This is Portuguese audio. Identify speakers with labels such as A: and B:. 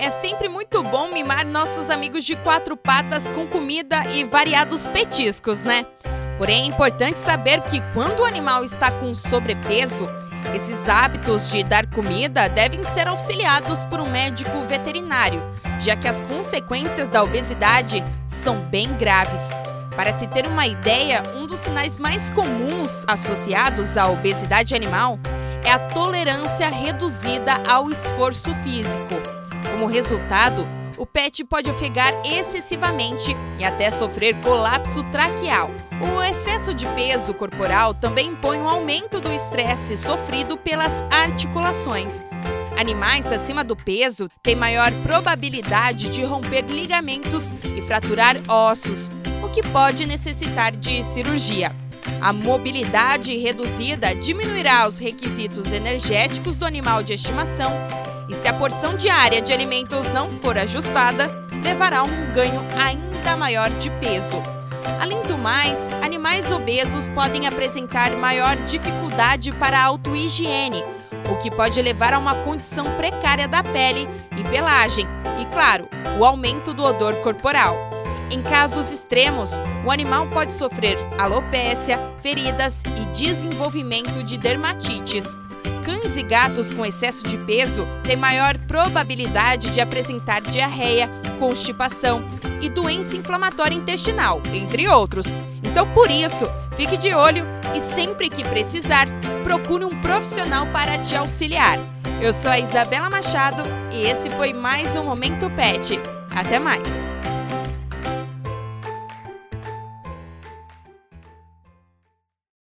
A: É sempre muito bom mimar nossos amigos de quatro patas com comida e variados petiscos, né? Porém, é importante saber que quando o animal está com sobrepeso, esses hábitos de dar comida devem ser auxiliados por um médico veterinário, já que as consequências da obesidade são bem graves. Para se ter uma ideia, um dos sinais mais comuns associados à obesidade animal é a tolerância reduzida ao esforço físico. Como resultado, o pet pode ofegar excessivamente e até sofrer colapso traqueal. O excesso de peso corporal também impõe um aumento do estresse sofrido pelas articulações. Animais acima do peso têm maior probabilidade de romper ligamentos e fraturar ossos, o que pode necessitar de cirurgia. A mobilidade reduzida diminuirá os requisitos energéticos do animal de estimação e, se a porção diária de alimentos não for ajustada, levará a um ganho ainda maior de peso. Além do mais, animais obesos podem apresentar maior dificuldade para a autohigiene, o que pode levar a uma condição precária da pele e pelagem, e, claro, o aumento do odor corporal. Em casos extremos, o animal pode sofrer alopécia, feridas e desenvolvimento de dermatites. Cães e gatos com excesso de peso têm maior probabilidade de apresentar diarreia, constipação e doença inflamatória intestinal, entre outros. Então, por isso, fique de olho e sempre que precisar, procure um profissional para te auxiliar. Eu sou a Isabela Machado e esse foi mais um Momento Pet. Até mais!